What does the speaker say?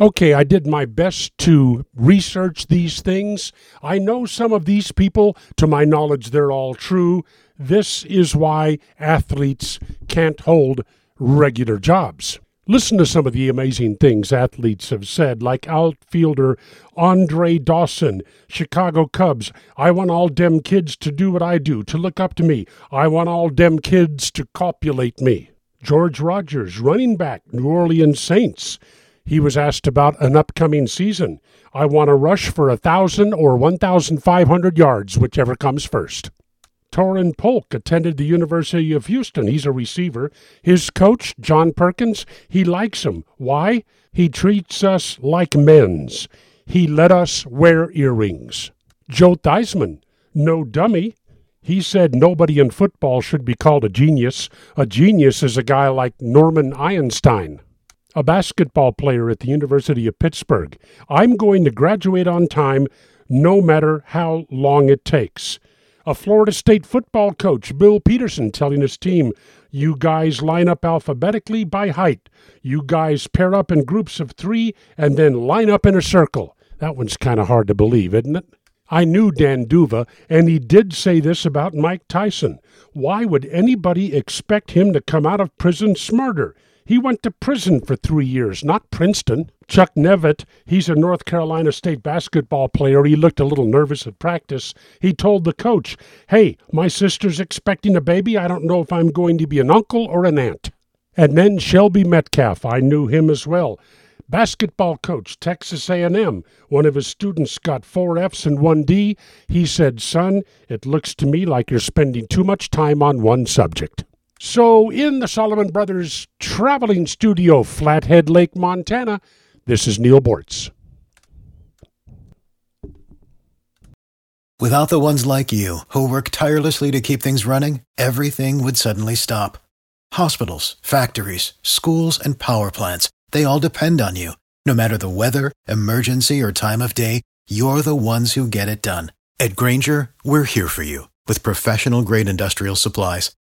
Okay, I did my best to research these things. I know some of these people, to my knowledge, they're all true. This is why athletes can't hold regular jobs. Listen to some of the amazing things athletes have said, like outfielder Andre Dawson, Chicago Cubs. I want all dem kids to do what I do, to look up to me. I want all dem kids to copulate me. George Rogers, running back, New Orleans Saints. He was asked about an upcoming season. I want to rush for a thousand or one thousand five hundred yards, whichever comes first. Torin Polk attended the University of Houston. He's a receiver. His coach, John Perkins, he likes him. Why? He treats us like men's. He let us wear earrings. Joe Theismann, no dummy. He said nobody in football should be called a genius. A genius is a guy like Norman Einstein a basketball player at the University of Pittsburgh. I'm going to graduate on time no matter how long it takes. A Florida State football coach, Bill Peterson, telling his team, You guys line up alphabetically by height. You guys pair up in groups of three and then line up in a circle. That one's kind of hard to believe, isn't it? I knew Dan D'Uva, and he did say this about Mike Tyson. Why would anybody expect him to come out of prison smarter? He went to prison for three years, not Princeton. Chuck Nevitt, he's a North Carolina State basketball player. He looked a little nervous at practice. He told the coach, Hey, my sister's expecting a baby. I don't know if I'm going to be an uncle or an aunt. And then Shelby Metcalf, I knew him as well. Basketball coach, Texas A&M. One of his students got four Fs and one D. He said, "Son, it looks to me like you're spending too much time on one subject." So, in the Solomon Brothers traveling studio, Flathead Lake, Montana, this is Neal Boortz. Without the ones like you, who work tirelessly to keep things running, everything would suddenly stop. Hospitals, factories, schools, and power plants, they all depend on you. No matter the weather, emergency, or time of day, you're the ones who get it done. At Grainger, we're here for you with professional grade industrial supplies.